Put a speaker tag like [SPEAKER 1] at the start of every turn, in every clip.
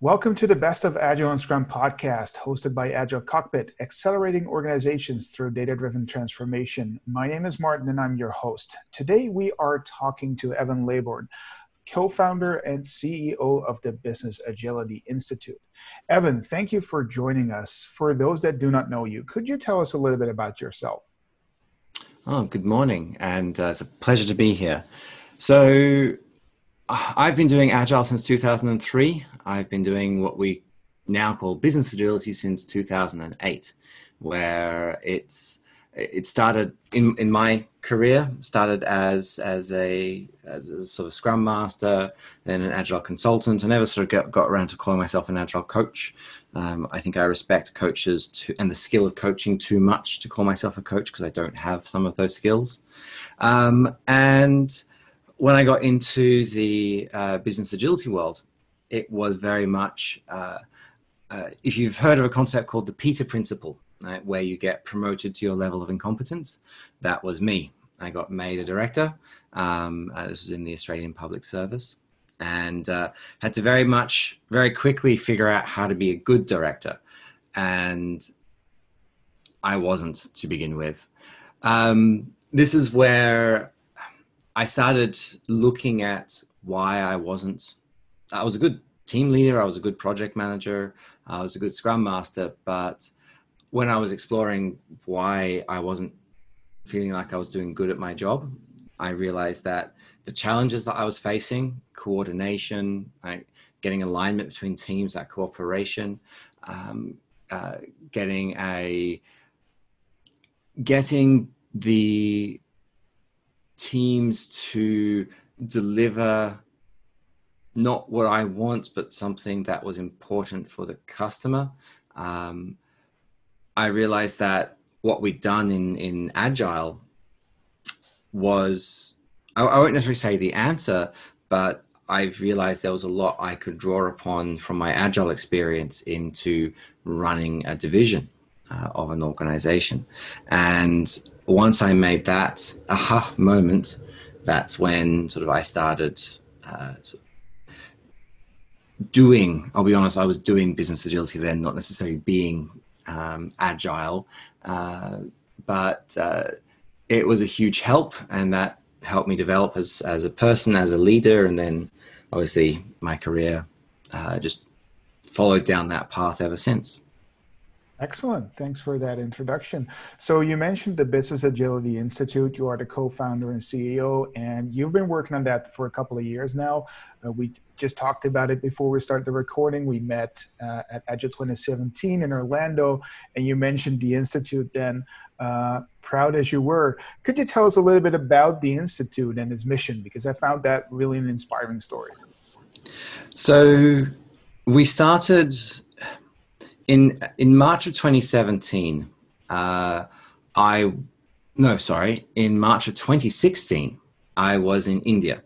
[SPEAKER 1] Welcome to the Best of Agile and Scrum podcast, hosted by Agile Cockpit, accelerating organizations through data driven transformation. My name is Martin and I'm your host. Today we are talking to Evan Leybourn, co founder and CEO of the Business Agility Institute. Evan, thank you for joining us. For those that do not know you, could you tell us a little bit about yourself?
[SPEAKER 2] Oh, good morning, and uh, it's a pleasure to be here. So, I've been doing Agile since 2003. I've been doing what we now call business agility since 2008, where it's it started in in my career started as as a as a sort of scrum master then an agile consultant. I never sort of got, got around to calling myself an agile coach. Um, i think i respect coaches to, and the skill of coaching too much to call myself a coach because i don't have some of those skills. Um, and when I got into the uh, business agility world, it was very much, uh, uh, if you've heard of a concept called the Peter Principle, right, where you get promoted to your level of incompetence, that was me. I got made a director. Um, uh, this was in the Australian Public Service, and uh, had to very much, very quickly figure out how to be a good director. And I wasn't to begin with. Um, this is where I started looking at why I wasn't. I was a good team leader. I was a good project manager. I was a good scrum master. But when I was exploring why I wasn't feeling like I was doing good at my job, I realized that the challenges that I was facing, coordination, like getting alignment between teams, that cooperation, um, uh, getting a getting the teams to deliver not what I want, but something that was important for the customer. Um, I realized that what we'd done in, in Agile was, I, I won't necessarily say the answer, but I've realized there was a lot I could draw upon from my Agile experience into running a division uh, of an organization. And once I made that aha moment, that's when sort of I started uh, doing. I'll be honest, I was doing business agility then, not necessarily being um, agile, uh, but uh, it was a huge help, and that helped me develop as as a person, as a leader, and then obviously my career uh, just followed down that path ever since.
[SPEAKER 1] Excellent. Thanks for that introduction. So, you mentioned the Business Agility Institute. You are the co founder and CEO, and you've been working on that for a couple of years now. Uh, we just talked about it before we started the recording. We met uh, at Agile 2017 in Orlando, and you mentioned the Institute then. Uh, proud as you were, could you tell us a little bit about the Institute and its mission? Because I found that really an inspiring story.
[SPEAKER 2] So, we started in in March of 2017, uh, I no, sorry, in March of 2016, I was in India,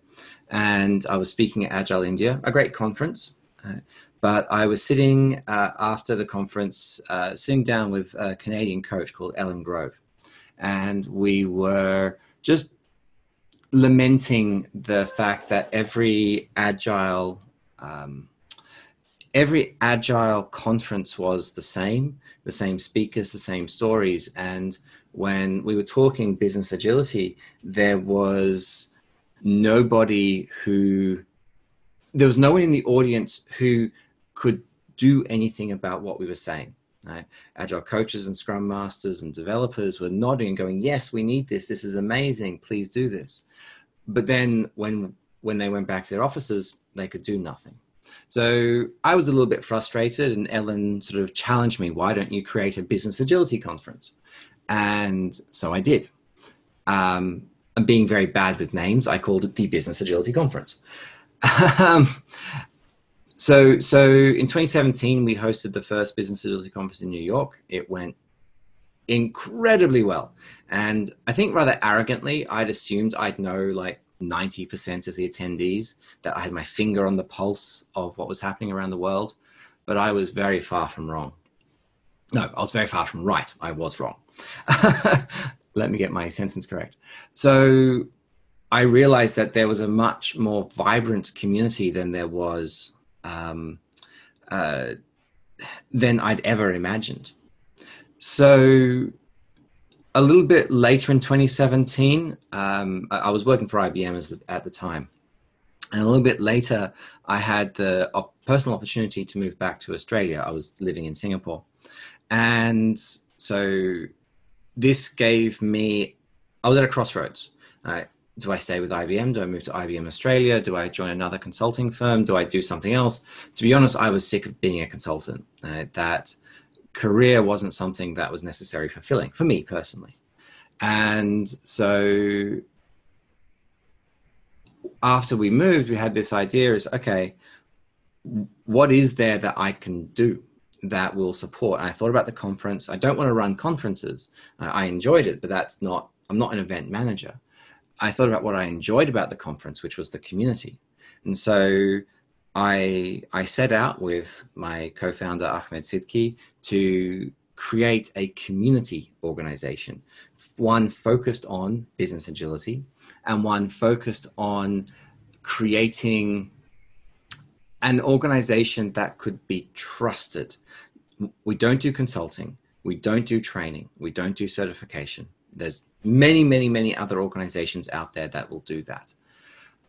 [SPEAKER 2] and I was speaking at Agile India, a great conference. Uh, but I was sitting uh, after the conference, uh, sitting down with a Canadian coach called Ellen Grove, and we were just lamenting the fact that every agile um, every agile conference was the same the same speakers the same stories. And when we were talking business agility there was nobody who there was no one in the audience who could do anything about what we were saying right? agile coaches and scrum masters and developers were nodding and going yes we need this. This is amazing. Please do this. But then when when they went back to their offices they could do nothing so I was a little bit frustrated, and Ellen sort of challenged me, why don't you create a business agility conference? And so I did. Um, and being very bad with names, I called it the Business Agility Conference. um, so, so in 2017, we hosted the first Business Agility Conference in New York. It went incredibly well. And I think rather arrogantly, I'd assumed I'd know like 90% of the attendees, that I had my finger on the pulse of what was happening around the world. But I was very far from wrong. No, I was very far from right. I was wrong. Let me get my sentence correct. So I realized that there was a much more vibrant community than there was um, uh, than I'd ever imagined. So a little bit later in 2017, um, I, I, was working for IBM as, at the time. And a little bit later, I had the op- personal opportunity to move back to Australia. I was living in Singapore. And so this gave me, I was at a crossroads. Do I stay with IBM? Do I move to IBM Australia? Do I join another consulting firm? Do I do something else? To be honest, I was sick of being a consultant. Right? That career wasn't something that was necessarily fulfilling for me personally. And so after we moved, we had this idea is okay, what is there that I can do that will support? And I thought about the conference. I don't want to run conferences. I enjoyed it, but that's not, I'm not an event manager. I thought about what I enjoyed about the conference, which was the community. And so I I set out with my co-founder Ahmed Sidky to create a community organization, one focused on business agility, and one focused on creating an organization that could be trusted. We don't do consulting, we don't do training, we don't do certification. There's many, many, many other organizations out there that will do that.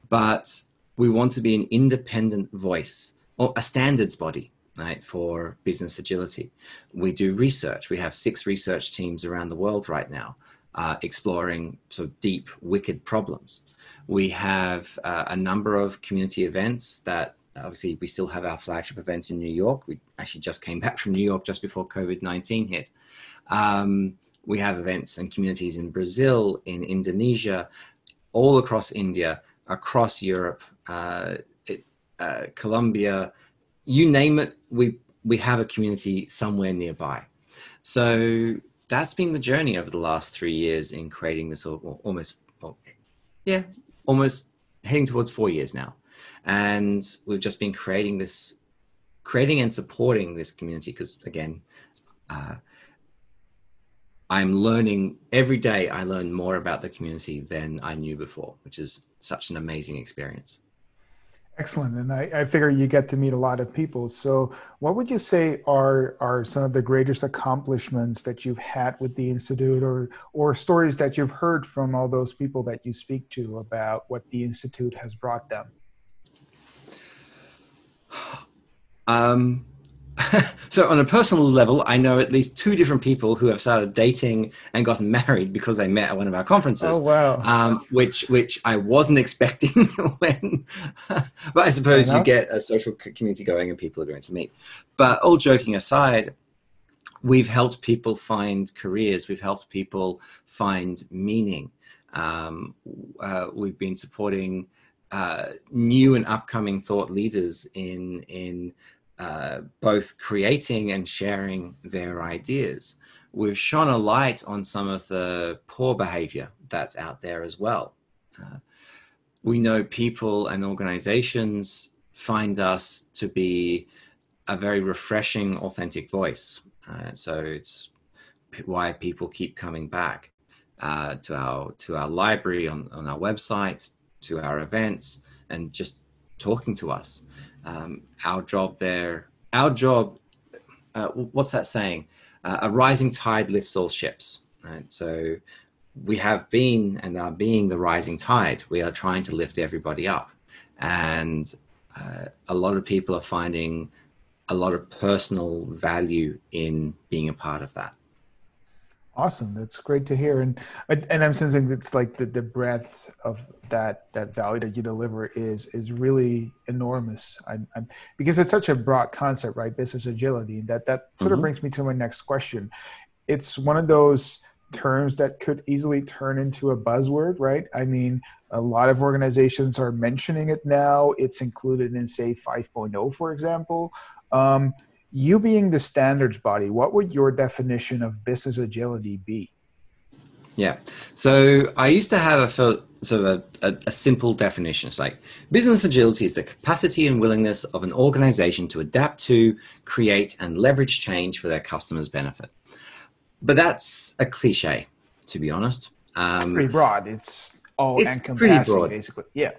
[SPEAKER 2] But we want to be an independent voice or a standards body right for business agility. We do research. We have six research teams around the world right now uh, exploring sort of deep wicked problems. We have uh, a number of community events that obviously we still have our flagship events in new york. We actually just came back from new york just before covid-19 hit. Um, we have events and communities in brazil in indonesia all across india across Europe, uh, it, uh, Colombia, you name it, we we have a community somewhere nearby. So that's been the journey over the last three years in creating this almost, yeah, almost heading towards four years now, and we've just been creating this, creating and supporting this community because again. Uh, I'm learning every day. I learn more about the community than I knew before, which is such an amazing experience.
[SPEAKER 1] Excellent, and I, I figure you get to meet a lot of people. So, what would you say are are some of the greatest accomplishments that you've had with the institute, or or stories that you've heard from all those people that you speak to about what the institute has brought them?
[SPEAKER 2] Um, so on a personal level, I know at least two different people who have started dating and gotten married because they met at one of our conferences.
[SPEAKER 1] Oh wow!
[SPEAKER 2] Um, which which I wasn't expecting when, but I suppose you get a social community going and people are going to meet. But all joking aside, we've helped people find careers. We've helped people find meaning. Um, uh, we've been supporting uh, new and upcoming thought leaders in in uh, both creating and sharing their ideas. We've shone a light on some of the poor behavior that's out there as well. Uh, we know people and organizations find us to be a very refreshing, authentic voice. Uh, so it's why people keep coming back uh, to our to our library on, on our website, to our events, and just talking to us um, our job there, our job, uh, what's that saying? Uh, a rising tide lifts all ships. Right? So we have been and are being the rising tide. We are trying to lift everybody up. And uh, a lot of people are finding a lot of personal value in being a part of that.
[SPEAKER 1] Awesome. That's great to hear. And and I'm sensing it's like the, the breadth of that that value that you deliver is is really enormous. I, I, because it's such a broad concept, right? Business agility. That that sort mm-hmm. of brings me to my next question. It's one of those terms that could easily turn into a buzzword, right? I mean, a lot of organizations are mentioning it now. It's included in, SAFe, 5.0, for example. Um, you being the standards body, what would your definition of business agility be?
[SPEAKER 2] Yeah. So I used to have a sort of a, a, a, simple definition. It's like business agility is the capacity and willingness of an organization to adapt to, create, and leverage change for their customers' benefit. But that's a cliche, to be honest.
[SPEAKER 1] Um, it's pretty broad. It's all it's encompassing, basically. Yeah.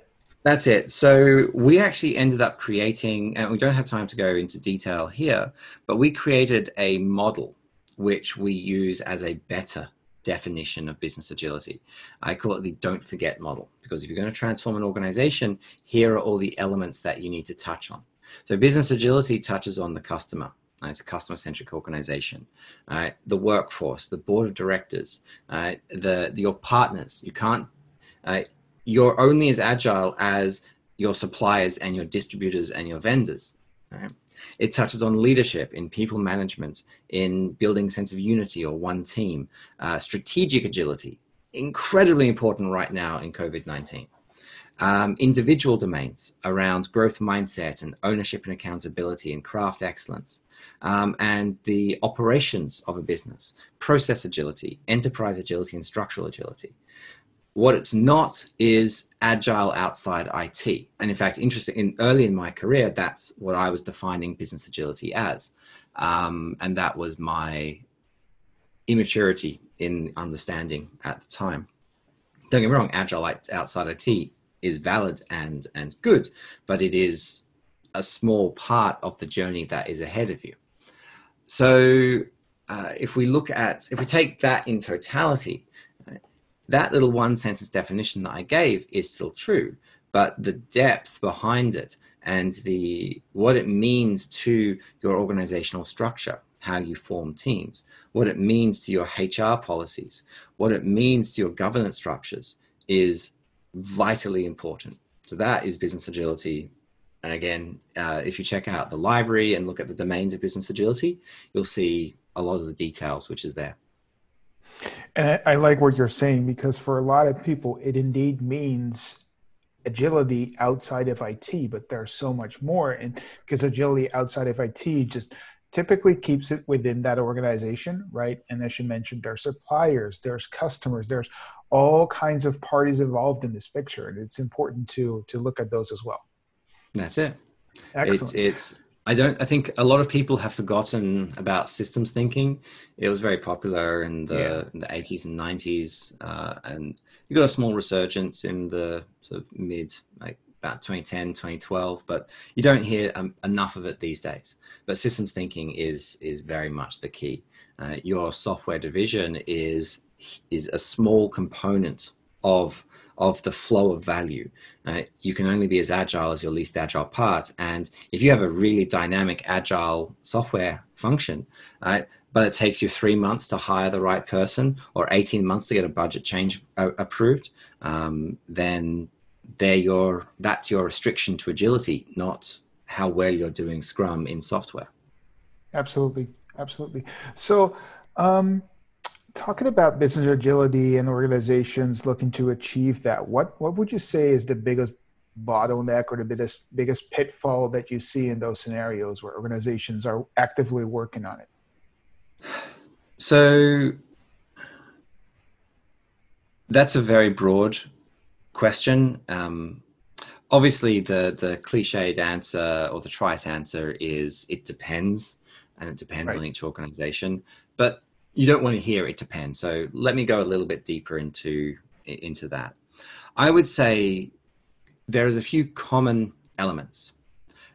[SPEAKER 2] That's it. So we actually ended up creating, and we don't have time to go into detail here, but we created a model which we use as a better definition of business agility. I call it the don't forget model because if you're going to transform an organization, here are all the elements that you need to touch on. So business agility touches on the customer. It's a customer-centric organization. The workforce, the board of directors, the, the, your partners. You can't. Uh, you're only as agile as your suppliers and your distributors and your vendors. Right? It touches on leadership in people management, in building sense of unity or one team, uh, strategic agility, incredibly important right now in COVID 19. Um, individual domains around growth mindset and ownership and accountability and craft excellence, um, and the operations of a business, process agility, enterprise agility, and structural agility. What it's not is agile outside IT. And in fact, interesting, in, early in my career, that's what I was defining business agility as. Um, and that was my immaturity in understanding at the time. Don't get me wrong, agile outside IT is valid and, and good, but it is a small part of the journey that is ahead of you. So uh, if we look at, if we take that in totality, that little one sentence definition that I gave is still true, but the depth behind it and the what it means to your organizational structure, how you form teams, what it means to your HR policies, what it means to your governance structures is vitally important. So that is business agility. And again, uh, if you check out the library and look at the domains of business agility, you'll see a lot of the details which is there.
[SPEAKER 1] And I, I like what you're saying because for a lot of people, it indeed means agility outside of IT, but there's so much more. And because agility outside of IT just typically keeps it within that organization, right? And as you mentioned, there's suppliers, there's customers, there's all kinds of parties involved in this picture, and it's important to to look at those as well.
[SPEAKER 2] That's it. Excellent. It's, it's I don't. I think a lot of people have forgotten about systems thinking. It was very popular in the yeah. in the eighties and nineties, uh, and you got a small resurgence in the sort of mid like about 2010 2012 but you don't hear um, enough of it these days but systems thinking is is very much the key uh, your software division is is a small component of of the flow of value. Uh, you can only be as agile as your least agile part. And if you have a really dynamic, agile software function, uh, but it takes you three months to hire the right person or 18 months to get a budget change uh, approved, um, then they're your, that's your restriction to agility, not how well you're doing Scrum in software.
[SPEAKER 1] Absolutely. Absolutely. So, um, talking about business agility and organizations looking to achieve that, what what would you say is the biggest bottleneck or the biggest biggest pitfall that you see in those scenarios where organizations are actively working on it?
[SPEAKER 2] So that's a very broad question. Um, obviously, the the cliched answer or the trite answer is it depends, and it depends right. on each organization. But you don't want to hear it depends. So let me go a little bit deeper into into that. I would say there is a few common elements.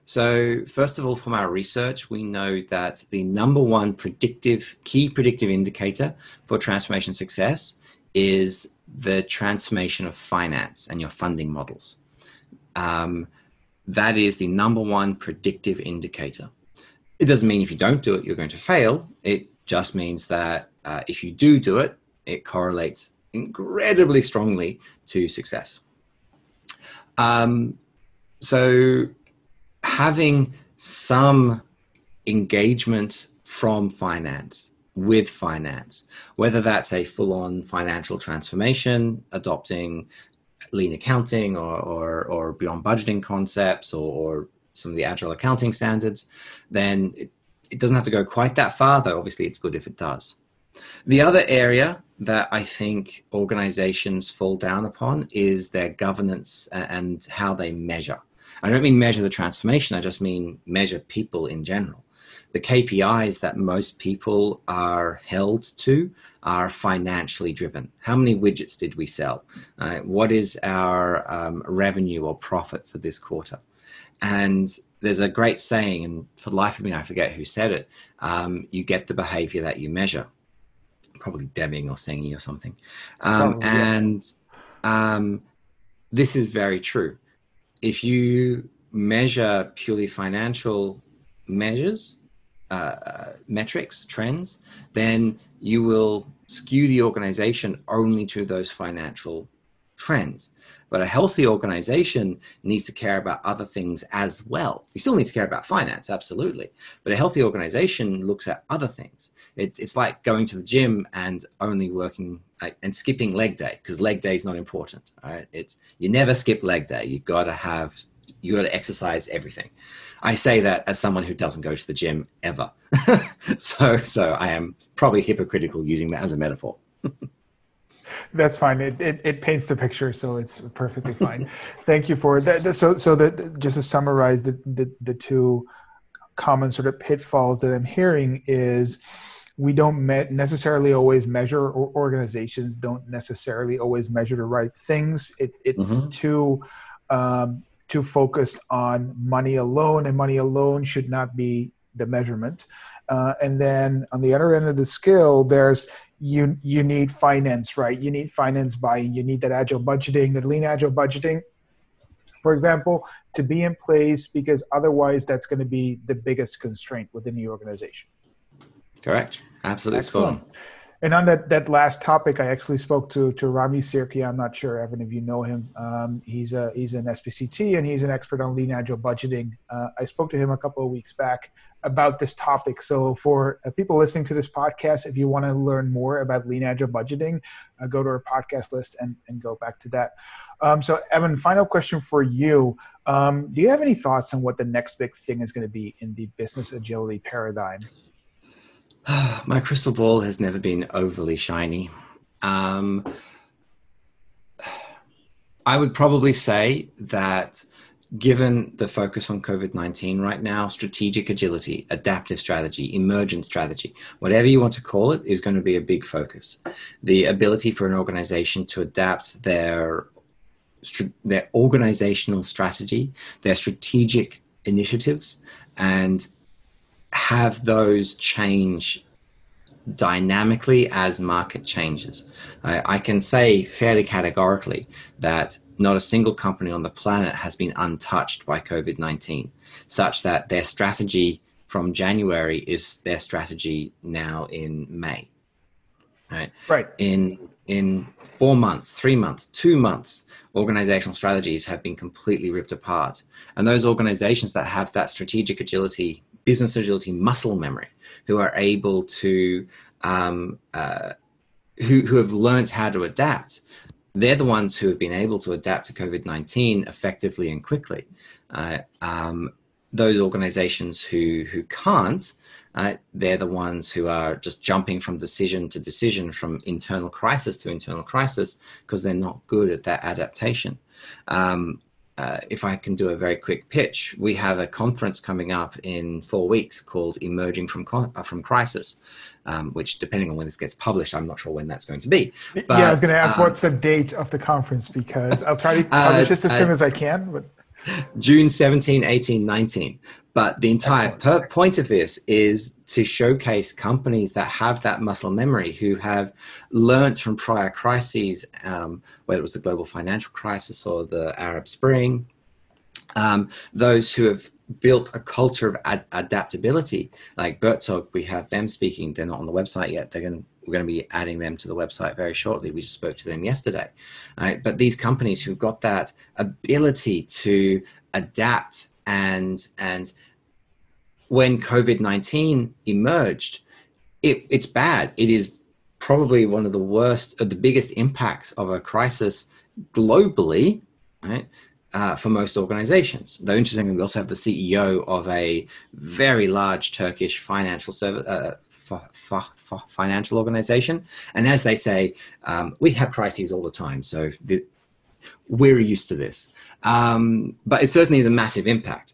[SPEAKER 2] So first of all, from our research, we know that the number one predictive key predictive indicator for transformation success is the transformation of finance and your funding models. Um, that is the number one predictive indicator. It doesn't mean if you don't do it, you're going to fail. It just means that uh, if you do do it, it correlates incredibly strongly to success. Um, so having some engagement from finance with finance, whether that's a full on financial transformation, adopting lean accounting or, or, or beyond budgeting concepts or, or, some of the agile accounting standards, then it, it doesn't have to go quite that far, though obviously it's good if it does. The other area that I think organizations fall down upon is their governance and how they measure. I don't mean measure the transformation, I just mean measure people in general. The KPIs that most people are held to are financially driven. How many widgets did we sell? Uh, what is our um, revenue or profit for this quarter? And there's a great saying, and for the life of me, I forget who said it. Um, you get the behavior that you measure. Probably Deming or Senge or something. Um, Probably, and um, this is very true. If you measure purely financial measures, uh, metrics, trends, then you will skew the organization only to those financial trends. But a healthy organization needs to care about other things as well. You still need to care about finance, absolutely. But a healthy organization looks at other things. It's, it's like going to the gym and only working like, and skipping leg day because leg day is not important. All right. It's you never skip leg day. You got to have you got to exercise everything. I say that as someone who doesn't go to the gym ever. so so I am probably hypocritical using that as a metaphor.
[SPEAKER 1] That's fine. It, it, it paints the picture, so it's perfectly fine. Thank you for that. So so that just to summarize the, the the two common sort of pitfalls that I'm hearing is we don't necessarily always measure or organizations don't necessarily always measure the right things. It, it's mm-hmm. too um, too focused on money alone, and money alone should not be the measurement. Uh, and then on the other end of the scale, there's you you need finance, right? You need finance buying. You need that agile budgeting, that lean agile budgeting, for example, to be in place because otherwise that's going to be the biggest constraint within the organization.
[SPEAKER 2] Correct. Absolutely. Excellent.
[SPEAKER 1] And on that, that last topic, I actually spoke to to Rami Sirkiä. I'm not sure, Evan, if you know him. Um, he's a he's an SPCT and he's an expert on lean agile budgeting. Uh, I spoke to him a couple of weeks back about this topic. So for uh, people listening to this podcast, if you want to learn more about lean agile budgeting, uh, go to our podcast list and and go back to that. Um, so Evan, final question for you. Um, do you have any thoughts on what the next big thing is going to be in the business agility paradigm?
[SPEAKER 2] My crystal ball has never been overly shiny. Um, I would probably say that given the focus on COVID 19 right now, strategic agility, adaptive strategy, emergent strategy, whatever you want to call it, is going to be a big focus. The ability for an organization to adapt their, their organizational strategy, their strategic initiatives, and have those change dynamically as market changes. I, I, can say fairly categorically that not a single company on the planet has been untouched by COVID 19, such that their strategy from January is their strategy now in May. Right.
[SPEAKER 1] Right.
[SPEAKER 2] In in four months, three months, two months, organizational strategies have been completely ripped apart. And those organizations that have that strategic agility business agility muscle memory who are able to um, uh, who, who have learned how to adapt. They're the ones who have been able to adapt to covid-19 effectively and quickly. Uh, um, those organizations who who can't uh, they're the ones who are just jumping from decision to decision from internal crisis to internal crisis because they're not good at that adaptation. Um, uh, if I can do a very quick pitch, we have a conference coming up in four weeks called Emerging from uh, from Crisis, um, which, depending on when this gets published, I'm not sure when that's going to be.
[SPEAKER 1] But, yeah, I was going to ask um, what's the date of the conference because I'll try to uh, publish uh, this as soon as I can. But
[SPEAKER 2] June 17, 18, 19. But the entire per- point of this is to showcase companies that have that muscle memory, who have learnt from prior crises, um, whether it was the global financial crisis or the Arab Spring, um, those who have built a culture of ad- adaptability. Like Bertog, we have them speaking. They're not on the website yet. They're going to we're going to be adding them to the website very shortly. We just spoke to them yesterday. Right? But these companies who've got that ability to adapt and and when COVID nineteen emerged, it, it's bad. It is probably one of the worst, or the biggest impacts of a crisis globally, right? Uh, for most organizations. Though interestingly, we also have the CEO of a very large Turkish financial service, uh, financial organization. And as they say, um, we have crises all the time, so the, we're used to this. Um, but it certainly is a massive impact.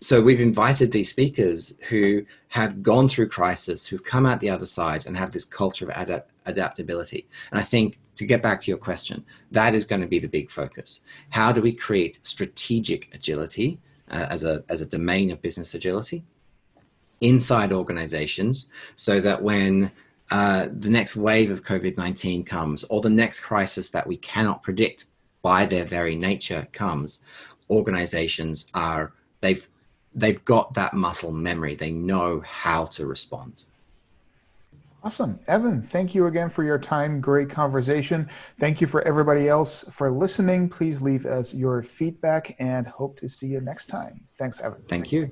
[SPEAKER 2] so we've invited these speakers who have gone through crisis, who've come out the other side and have this culture of adapt adaptability. And I think to get back to your question, that is going to be the big focus. How do we create strategic agility uh, as, a, as a domain of business agility inside organizations so that when uh, the next wave of COVID 19 comes or the next crisis that we cannot predict by their very nature comes, organizations are, they've, they've got that muscle memory. They know how to respond.
[SPEAKER 1] Awesome. Evan, thank you again for your time. Great conversation. Thank you for everybody else for listening. Please leave us your feedback and hope to see you next time. Thanks, Evan.
[SPEAKER 2] Thank you.